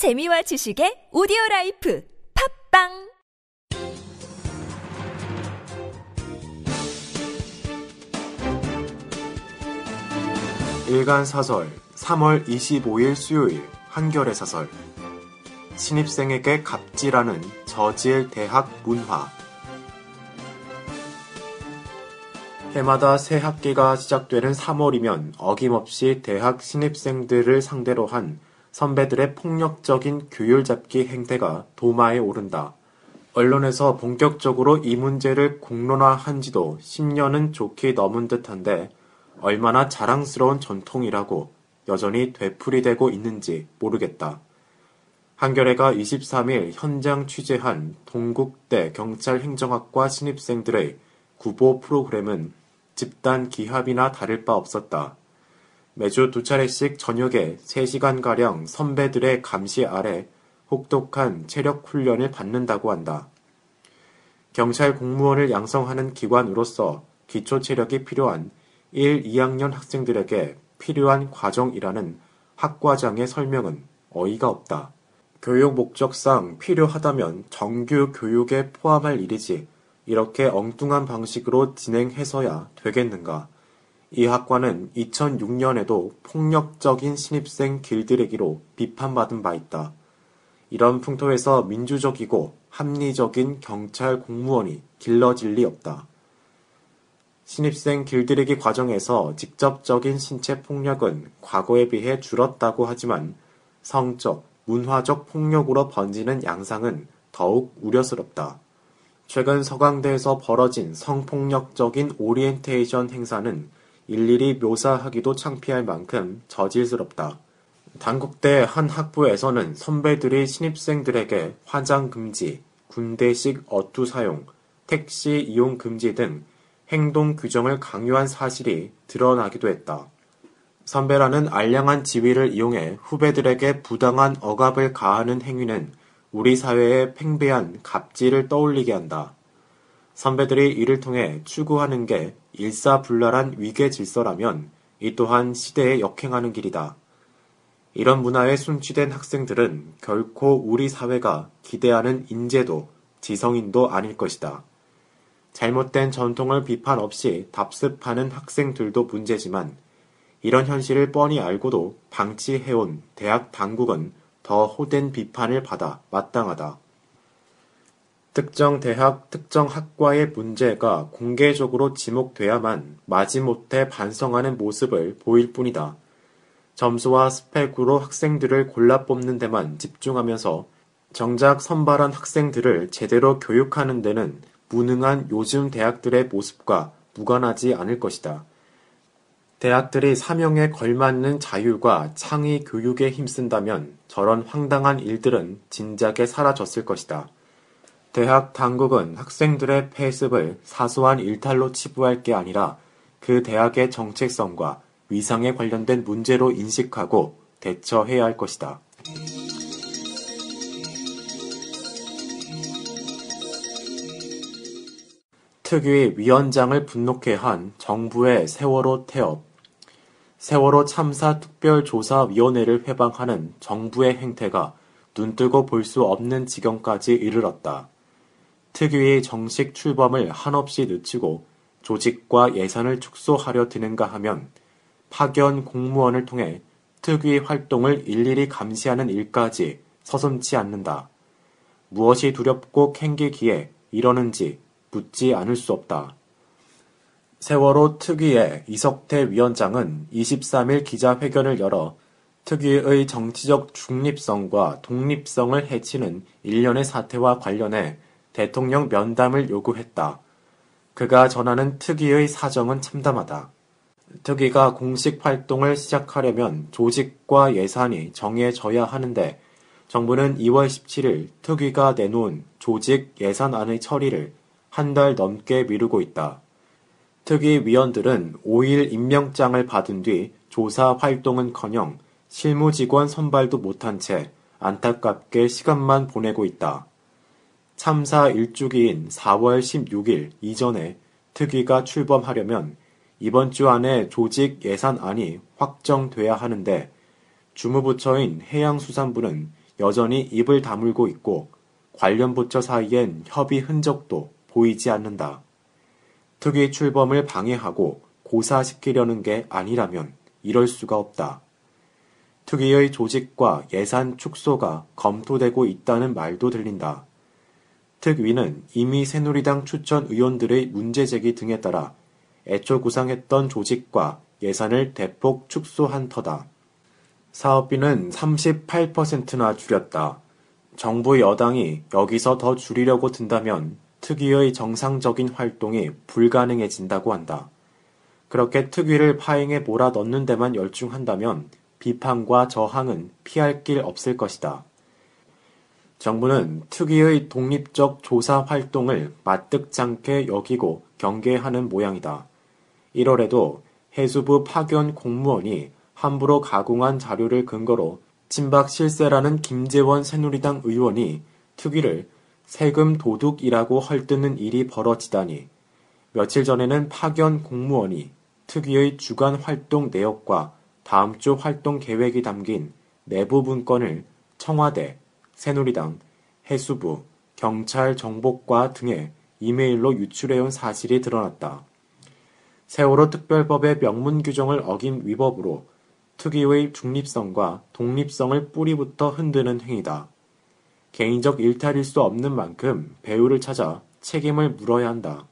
재미와 지식의 오디오 라이프 팝빵! 일간 사설 3월 25일 수요일 한겨레 사설. 신입생에게 갑질하는 저질 대학 문화. 해마다 새 학기가 시작되는 3월이면 어김없이 대학 신입생들을 상대로 한 선배들의 폭력적인 규율 잡기 행태가 도마에 오른다. 언론에서 본격적으로 이 문제를 공론화한 지도 10년은 좋게 넘은 듯한데 얼마나 자랑스러운 전통이라고 여전히 되풀이되고 있는지 모르겠다. 한겨레가 23일 현장 취재한 동국대 경찰행정학과 신입생들의 구보 프로그램은 집단 기합이나 다를 바 없었다. 매주 두 차례씩 저녁에 3시간가량 선배들의 감시 아래 혹독한 체력 훈련을 받는다고 한다. 경찰 공무원을 양성하는 기관으로서 기초 체력이 필요한 1, 2학년 학생들에게 필요한 과정이라는 학과장의 설명은 어이가 없다. 교육 목적상 필요하다면 정규 교육에 포함할 일이지 이렇게 엉뚱한 방식으로 진행해서야 되겠는가. 이 학과는 2006년에도 폭력적인 신입생 길들이기로 비판받은 바 있다. 이런 풍토에서 민주적이고 합리적인 경찰 공무원이 길러질 리 없다. 신입생 길들이기 과정에서 직접적인 신체 폭력은 과거에 비해 줄었다고 하지만 성적, 문화적 폭력으로 번지는 양상은 더욱 우려스럽다. 최근 서강대에서 벌어진 성폭력적인 오리엔테이션 행사는 일일이 묘사하기도 창피할 만큼 저질스럽다. 단국대 한 학부에서는 선배들이 신입생들에게 화장 금지, 군대식 어투 사용, 택시 이용 금지 등 행동 규정을 강요한 사실이 드러나기도 했다. 선배라는 알량한 지위를 이용해 후배들에게 부당한 억압을 가하는 행위는 우리 사회의 팽배한 갑질을 떠올리게 한다. 선배들이 이를 통해 추구하는 게 일사불란한 위계 질서라면 이 또한 시대에 역행하는 길이다. 이런 문화에 순취된 학생들은 결코 우리 사회가 기대하는 인재도 지성인도 아닐 것이다. 잘못된 전통을 비판 없이 답습하는 학생들도 문제지만 이런 현실을 뻔히 알고도 방치해온 대학 당국은 더 호된 비판을 받아 마땅하다. 특정 대학, 특정 학과의 문제가 공개적으로 지목돼야만 마지못해 반성하는 모습을 보일 뿐이다. 점수와 스펙으로 학생들을 골라 뽑는 데만 집중하면서 정작 선발한 학생들을 제대로 교육하는 데는 무능한 요즘 대학들의 모습과 무관하지 않을 것이다. 대학들이 사명에 걸맞는 자율과 창의 교육에 힘쓴다면 저런 황당한 일들은 진작에 사라졌을 것이다. 대학 당국은 학생들의 폐습을 사소한 일탈로 치부할 게 아니라 그 대학의 정체성과 위상에 관련된 문제로 인식하고 대처해야 할 것이다. 특위 위원장을 분노케 한 정부의 세월호 태업. 세월호 참사 특별조사위원회를 회방하는 정부의 행태가 눈뜨고 볼 수 없는 지경까지 이르렀다. 특위의 정식 출범을 한없이 늦추고 조직과 예산을 축소하려 드는가 하면 파견 공무원을 통해 특위 활동을 일일이 감시하는 일까지 서슴치 않는다. 무엇이 두렵고 캥기기에 이러는지 묻지 않을 수 없다. 세월호 특위의 이석태 위원장은 23일 기자회견을 열어 특위의 정치적 중립성과 독립성을 해치는 일련의 사태와 관련해 대통령 면담을 요구했다. 그가 전하는 특위의 사정은 참담하다. 특위가 공식 활동을 시작하려면 조직과 예산이 정해져야 하는데 정부는 2월 17일 특위가 내놓은 조직 예산안의 처리를 한 달 넘게 미루고 있다. 특위 위원들은 5일 임명장을 받은 뒤 조사 활동은커녕 실무 직원 선발도 못한 채 안타깝게 시간만 보내고 있다. 참사 일주기인 4월 16일 이전에 특위가 출범하려면 이번 주 안에 조직 예산안이 확정돼야 하는데 주무부처인 해양수산부는 여전히 입을 다물고 있고 관련 부처 사이엔 협의 흔적도 보이지 않는다. 특위 출범을 방해하고 고사시키려는 게 아니라면 이럴 수가 없다. 특위의 조직과 예산 축소가 검토되고 있다는 말도 들린다. 특위는 이미 새누리당 추천 의원들의 문제 제기 등에 따라 애초 구상했던 조직과 예산을 대폭 축소한 터다. 사업비는 38%나 줄였다. 정부 여당이 여기서 더 줄이려고 든다면 특위의 정상적인 활동이 불가능해진다고 한다. 그렇게 특위를 파행에 몰아넣는 데만 열중한다면 비판과 저항은 피할 길 없을 것이다. 정부는 특위의 독립적 조사 활동을 마뜩잖게 여기고 경계하는 모양이다. 1월에도 해수부 파견 공무원이 함부로 가공한 자료를 근거로 친박 실세라는 김재원 새누리당 의원이 특위를 세금 도둑이라고 헐뜯는 일이 벌어지다니 며칠 전에는 파견 공무원이 특위의 주간 활동 내역과 다음 주 활동 계획이 담긴 내부 문건을 청와대, 새누리당, 해수부, 경찰 정보과 등의 이메일로 유출해온 사실이 드러났다. 세월호 특별법의 명문 규정을 어긴 위법으로 특위의 중립성과 독립성을 뿌리부터 흔드는 행위다. 개인적 일탈일 수 없는 만큼 배우를 찾아 책임을 물어야 한다.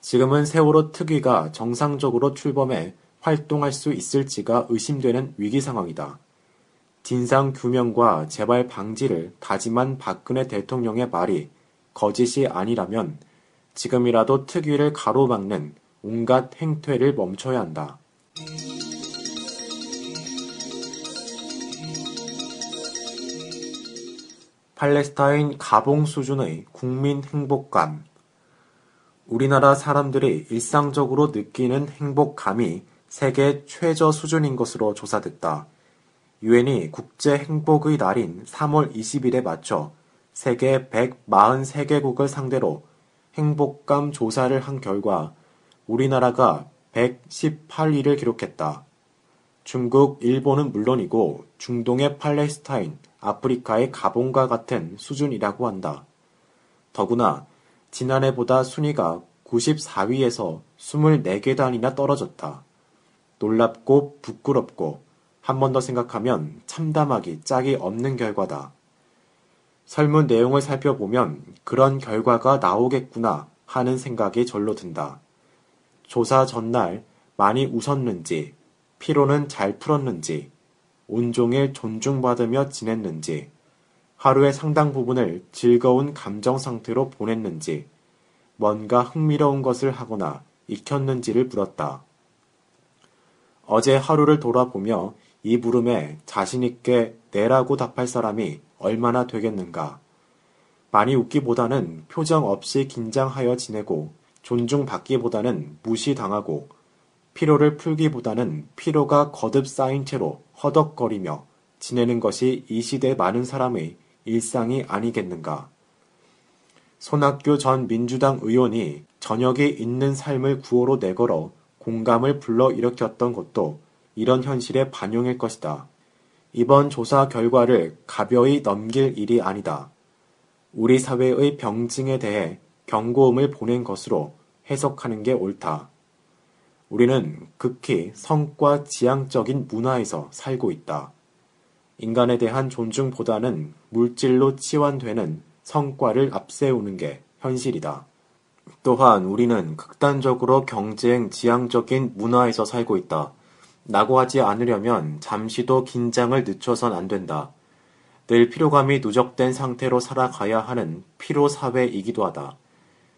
지금은 세월호 특위가 정상적으로 출범해 활동할 수 있을지가 의심되는 위기 상황이다. 진상 규명과 재발 방지를 다짐한 박근혜 대통령의 말이 거짓이 아니라면 지금이라도 특위를 가로막는 온갖 행퇴를 멈춰야 한다. 팔레스타인 가봉 수준의 국민 행복감. 우리나라 사람들이 일상적으로 느끼는 행복감이 세계 최저 수준인 것으로 조사됐다. 유엔이 국제 행복의 날인 3월 20일에 맞춰 세계 143개국을 상대로 행복감 조사를 한 결과 우리나라가 118위를 기록했다. 중국, 일본은 물론이고 중동의 팔레스타인, 아프리카의 가봉과 같은 수준이라고 한다. 더구나 지난해보다 순위가 94위에서 24계단이나 떨어졌다. 놀랍고 부끄럽고 한 번 더 생각하면 참담하기 짝이 없는 결과다. 설문 내용을 살펴보면 그런 결과가 나오겠구나 하는 생각이 절로 든다. 조사 전날 많이 웃었는지, 피로는 잘 풀었는지, 온종일 존중받으며 지냈는지, 하루의 상당 부분을 즐거운 감정 상태로 보냈는지, 뭔가 흥미로운 것을 하거나 익혔는지를 물었다. 어제 하루를 돌아보며 이 물음에 자신있게 내라고 답할 사람이 얼마나 되겠는가. 많이 웃기보다는 표정 없이 긴장하여 지내고 존중받기보다는 무시당하고 피로를 풀기보다는 피로가 거듭 쌓인 채로 허덕거리며 지내는 것이 이 시대 많은 사람의 일상이 아니겠는가. 손학규 전 민주당 의원이 저녁이 있는 삶을 구호로 내걸어 공감을 불러일으켰던 것도 이런 현실의 반영일 것이다. 이번 조사 결과를 가벼이 넘길 일이 아니다. 우리 사회의 병증에 대해 경고음을 보낸 것으로 해석하는 게 옳다. 우리는 극히 성과 지향적인 문화에서 살고 있다. 인간에 대한 존중보다는 물질로 치환되는 성과를 앞세우는 게 현실이다. 또한 우리는 극단적으로 경쟁 지향적인 문화에서 살고 있다. 라고 하지 않으려면 잠시도 긴장을 늦춰선 안 된다. 늘 피로감이 누적된 상태로 살아가야 하는 피로 사회이기도 하다.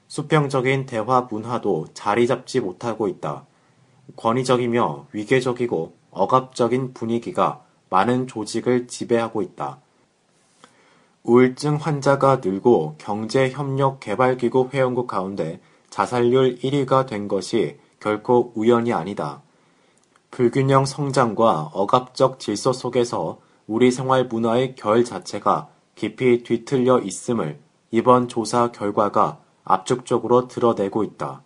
수평적인 대화 문화도 자리 잡지 못하고 있다. 권위적이며 위계적이고 억압적인 분위기가 많은 조직을 지배하고 있다. 우울증 환자가 늘고 경제협력개발기구 회원국 가운데 자살률 1위가 된 것이 결코 우연이 아니다. 불균형 성장과 억압적 질서 속에서 우리 생활 문화의 결 자체가 깊이 뒤틀려 있음을 이번 조사 결과가 압축적으로 드러내고 있다.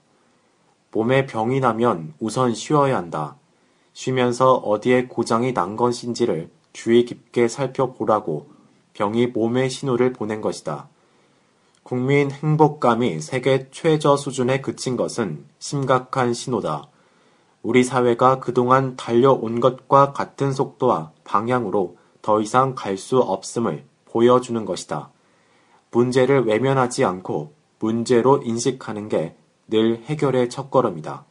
몸에 병이 나면 우선 쉬어야 한다. 쉬면서 어디에 고장이 난 것인지를 주의 깊게 살펴보라고 병이 몸의 신호를 보낸 것이다. 국민 행복감이 세계 최저 수준에 그친 것은 심각한 신호다. 우리 사회가 그동안 달려온 것과 같은 속도와 방향으로 더 이상 갈 수 없음을 보여주는 것이다. 문제를 외면하지 않고 문제로 인식하는 게 늘 해결의 첫걸음이다.